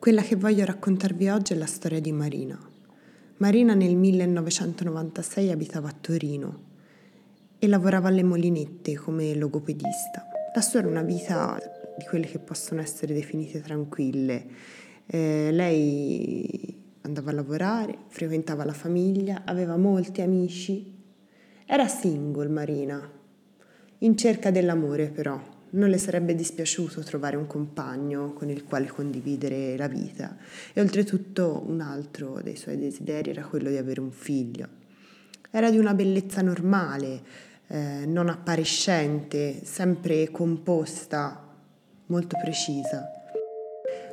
Quella che voglio raccontarvi oggi è la storia di Marina. Marina nel 1996 abitava a Torino e lavorava alle molinette come logopedista. La sua era una vita di quelle che possono essere definite tranquille. Eh, lei andava a lavorare, frequentava la famiglia, aveva molti amici. Era single Marina, in cerca dell'amore però non le sarebbe dispiaciuto trovare un compagno con il quale condividere la vita e oltretutto un altro dei suoi desideri era quello di avere un figlio. Era di una bellezza normale, eh, non appariscente, sempre composta, molto precisa.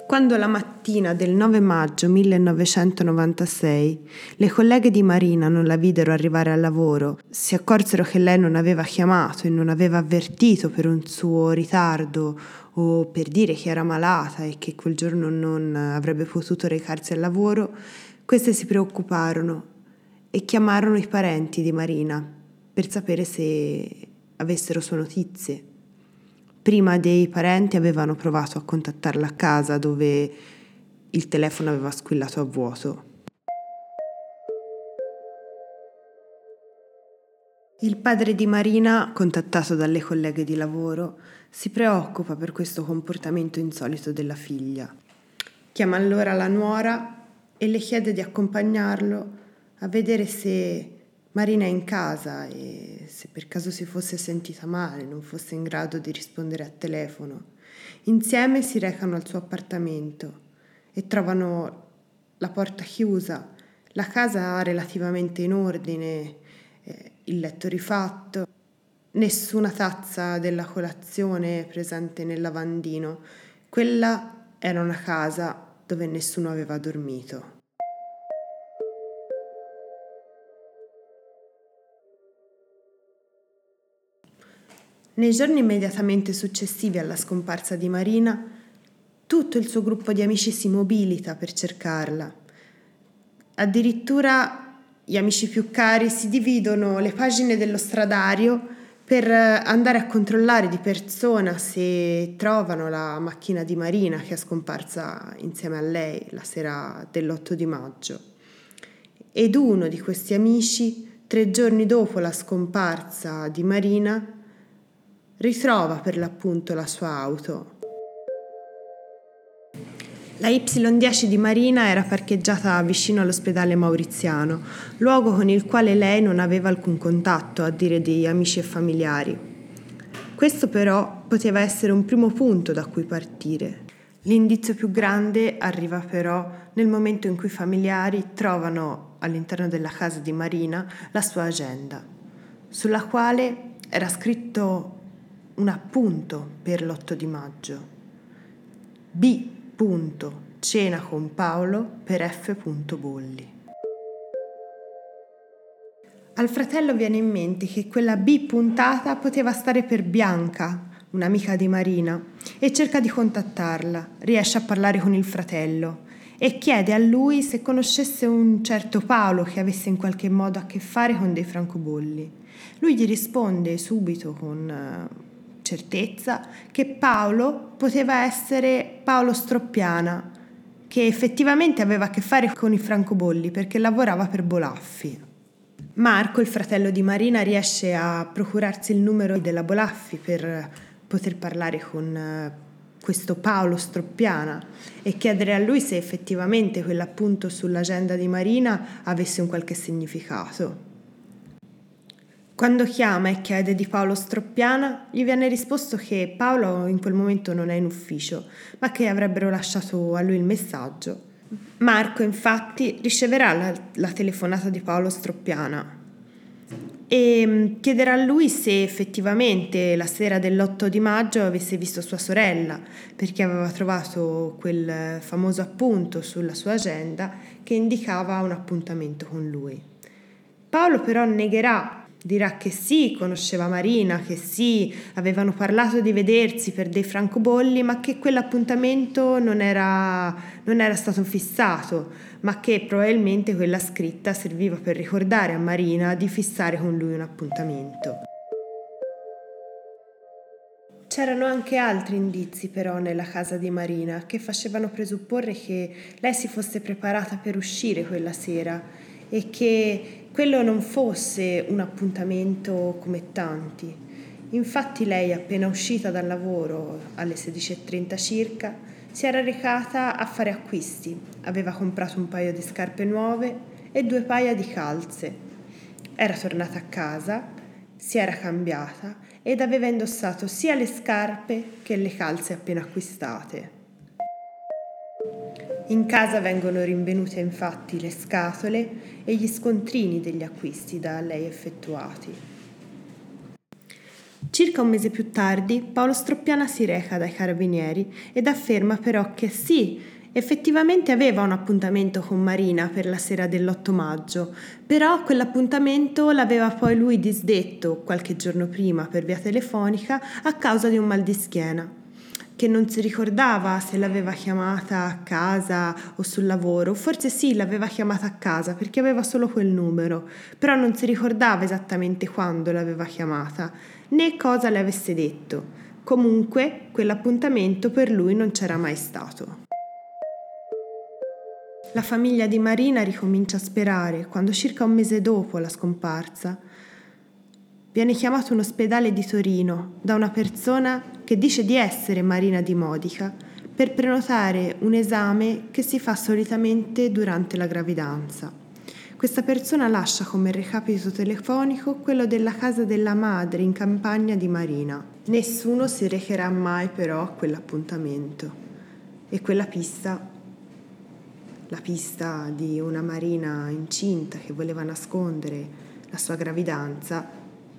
Quando la mattina del 9 maggio 1996 le colleghe di Marina non la videro arrivare al lavoro, si accorsero che lei non aveva chiamato e non aveva avvertito per un suo ritardo o per dire che era malata e che quel giorno non avrebbe potuto recarsi al lavoro, queste si preoccuparono e chiamarono i parenti di Marina per sapere se avessero sue notizie. Prima dei parenti avevano provato a contattarla a casa dove il telefono aveva squillato a vuoto. Il padre di Marina, contattato dalle colleghe di lavoro, si preoccupa per questo comportamento insolito della figlia. Chiama allora la nuora e le chiede di accompagnarlo a vedere se Marina è in casa e se per caso si fosse sentita male, non fosse in grado di rispondere a telefono. Insieme si recano al suo appartamento e trovano la porta chiusa, la casa relativamente in ordine, eh, il letto rifatto, nessuna tazza della colazione presente nel lavandino. Quella era una casa dove nessuno aveva dormito. Nei giorni immediatamente successivi alla scomparsa di Marina, tutto il suo gruppo di amici si mobilita per cercarla. Addirittura gli amici più cari si dividono le pagine dello stradario per andare a controllare di persona se trovano la macchina di Marina che è scomparsa insieme a lei la sera dell'8 di maggio. Ed uno di questi amici, tre giorni dopo la scomparsa di Marina, ritrova per l'appunto la sua auto. La Y10 di Marina era parcheggiata vicino all'ospedale mauriziano, luogo con il quale lei non aveva alcun contatto, a dire di amici e familiari. Questo però poteva essere un primo punto da cui partire. L'indizio più grande arriva però nel momento in cui i familiari trovano all'interno della casa di Marina la sua agenda, sulla quale era scritto un appunto per l'8 di maggio. B. Cena con Paolo per F. Bolli. Al fratello viene in mente che quella B puntata poteva stare per Bianca, un'amica di Marina, e cerca di contattarla, riesce a parlare con il fratello e chiede a lui se conoscesse un certo Paolo che avesse in qualche modo a che fare con dei francobolli. Lui gli risponde subito con eh, certezza che Paolo poteva essere Paolo Stroppiana, che effettivamente aveva a che fare con i francobolli perché lavorava per Bolaffi. Marco, il fratello di Marina, riesce a procurarsi il numero della Bolaffi per poter parlare con eh, questo Paolo Stroppiana e chiedere a lui se effettivamente quell'appunto sull'agenda di Marina avesse un qualche significato. Quando chiama e chiede di Paolo Stroppiana, gli viene risposto che Paolo in quel momento non è in ufficio, ma che avrebbero lasciato a lui il messaggio. Marco infatti riceverà la, la telefonata di Paolo Stroppiana e mm, chiederà a lui se effettivamente la sera dell'8 di maggio avesse visto sua sorella, perché aveva trovato quel famoso appunto sulla sua agenda che indicava un appuntamento con lui. Paolo però negherà dirà che sì, conosceva Marina, che sì, avevano parlato di vedersi per dei francobolli, ma che quell'appuntamento non era, non era stato fissato, ma che probabilmente quella scritta serviva per ricordare a Marina di fissare con lui un appuntamento. C'erano anche altri indizi però nella casa di Marina che facevano presupporre che lei si fosse preparata per uscire quella sera e che quello non fosse un appuntamento come tanti. Infatti lei appena uscita dal lavoro alle 16.30 circa si era recata a fare acquisti, aveva comprato un paio di scarpe nuove e due paia di calze. Era tornata a casa, si era cambiata ed aveva indossato sia le scarpe che le calze appena acquistate. In casa vengono rinvenute infatti le scatole e gli scontrini degli acquisti da lei effettuati. Circa un mese più tardi Paolo Stroppiana si reca dai carabinieri ed afferma però che sì, Effettivamente aveva un appuntamento con Marina per la sera dell'8 maggio, però quell'appuntamento l'aveva poi lui disdetto qualche giorno prima per via telefonica a causa di un mal di schiena, che non si ricordava se l'aveva chiamata a casa o sul lavoro, forse sì l'aveva chiamata a casa perché aveva solo quel numero, però non si ricordava esattamente quando l'aveva chiamata, né cosa le avesse detto. Comunque, quell'appuntamento per lui non c'era mai stato. La famiglia di Marina ricomincia a sperare quando circa un mese dopo la scomparsa viene chiamato un ospedale di Torino da una persona che dice di essere Marina di Modica per prenotare un esame che si fa solitamente durante la gravidanza. Questa persona lascia come recapito telefonico quello della casa della madre in campagna di Marina. Nessuno si recherà mai però a quell'appuntamento e quella pista la pista di una marina incinta che voleva nascondere la sua gravidanza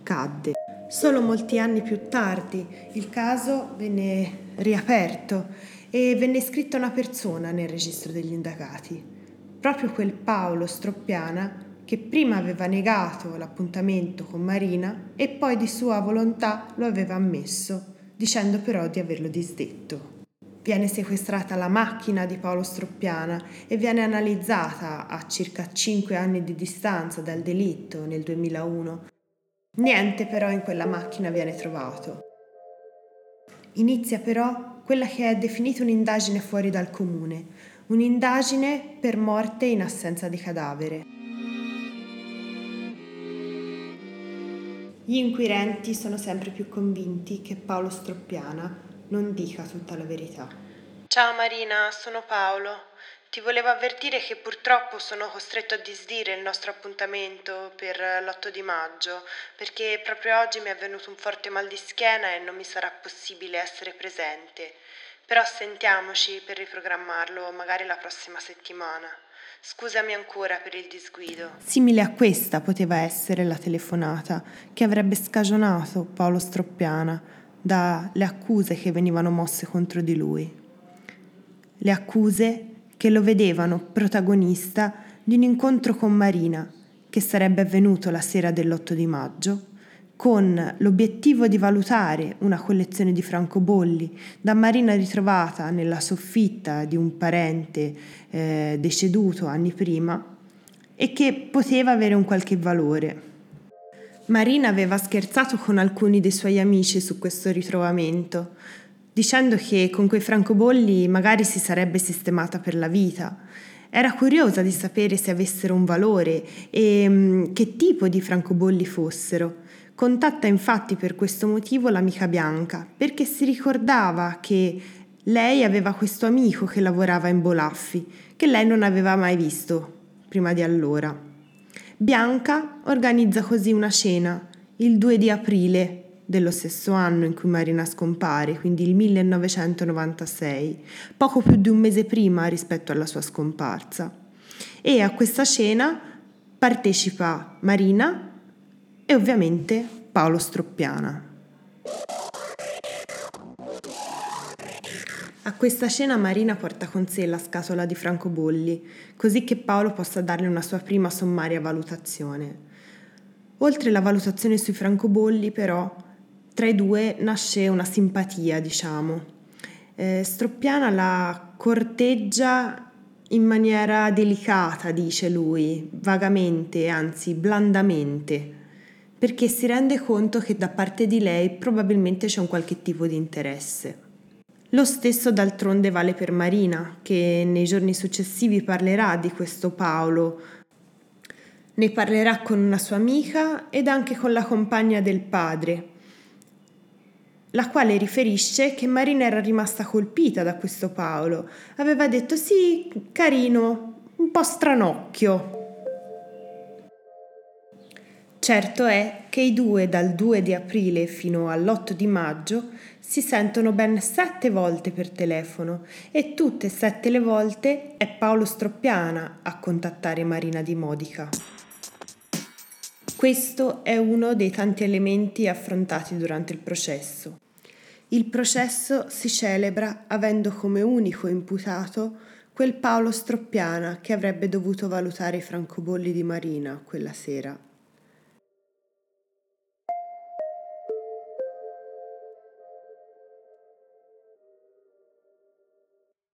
cadde. Solo molti anni più tardi il caso venne riaperto e venne iscritta una persona nel registro degli indagati, proprio quel Paolo Stroppiana che prima aveva negato l'appuntamento con Marina e poi di sua volontà lo aveva ammesso, dicendo però di averlo disdetto. Viene sequestrata la macchina di Paolo Stroppiana e viene analizzata a circa 5 anni di distanza dal delitto nel 2001. Niente però in quella macchina viene trovato. Inizia però quella che è definita un'indagine fuori dal comune, un'indagine per morte in assenza di cadavere. Gli inquirenti sono sempre più convinti che Paolo Stroppiana non dica tutta la verità. Ciao Marina, sono Paolo. Ti volevo avvertire che purtroppo sono costretto a disdire il nostro appuntamento per l'8 di maggio, perché proprio oggi mi è venuto un forte mal di schiena e non mi sarà possibile essere presente. Però sentiamoci per riprogrammarlo, magari la prossima settimana. Scusami ancora per il disguido. Simile a questa poteva essere la telefonata che avrebbe scagionato Paolo Stroppiana dalle accuse che venivano mosse contro di lui. Le accuse che lo vedevano protagonista di un incontro con Marina, che sarebbe avvenuto la sera dell'8 di maggio, con l'obiettivo di valutare una collezione di francobolli da Marina ritrovata nella soffitta di un parente eh, deceduto anni prima e che poteva avere un qualche valore. Marina aveva scherzato con alcuni dei suoi amici su questo ritrovamento, dicendo che con quei francobolli magari si sarebbe sistemata per la vita. Era curiosa di sapere se avessero un valore e mm, che tipo di francobolli fossero. Contatta infatti per questo motivo l'amica Bianca, perché si ricordava che lei aveva questo amico che lavorava in Bolaffi, che lei non aveva mai visto prima di allora. Bianca organizza così una cena il 2 di aprile dello stesso anno in cui Marina scompare, quindi il 1996, poco più di un mese prima rispetto alla sua scomparsa. E a questa cena partecipa Marina e ovviamente Paolo Stroppiana. A questa cena Marina porta con sé la scatola di francobolli, così che Paolo possa darle una sua prima sommaria valutazione. Oltre la valutazione sui francobolli, però, tra i due nasce una simpatia, diciamo. Eh, Stroppiana la corteggia in maniera delicata, dice lui, vagamente, anzi blandamente. perché si rende conto che da parte di lei probabilmente c'è un qualche tipo di interesse. Lo stesso d'altronde vale per Marina, che nei giorni successivi parlerà di questo Paolo. Ne parlerà con una sua amica ed anche con la compagna del padre, la quale riferisce che Marina era rimasta colpita da questo Paolo. Aveva detto sì, carino, un po' stranocchio. Certo è che i due dal 2 di aprile fino all'8 di maggio si sentono ben sette volte per telefono e tutte e sette le volte è Paolo Stroppiana a contattare Marina di Modica. Questo è uno dei tanti elementi affrontati durante il processo. Il processo si celebra avendo come unico imputato quel Paolo Stroppiana che avrebbe dovuto valutare i francobolli di Marina quella sera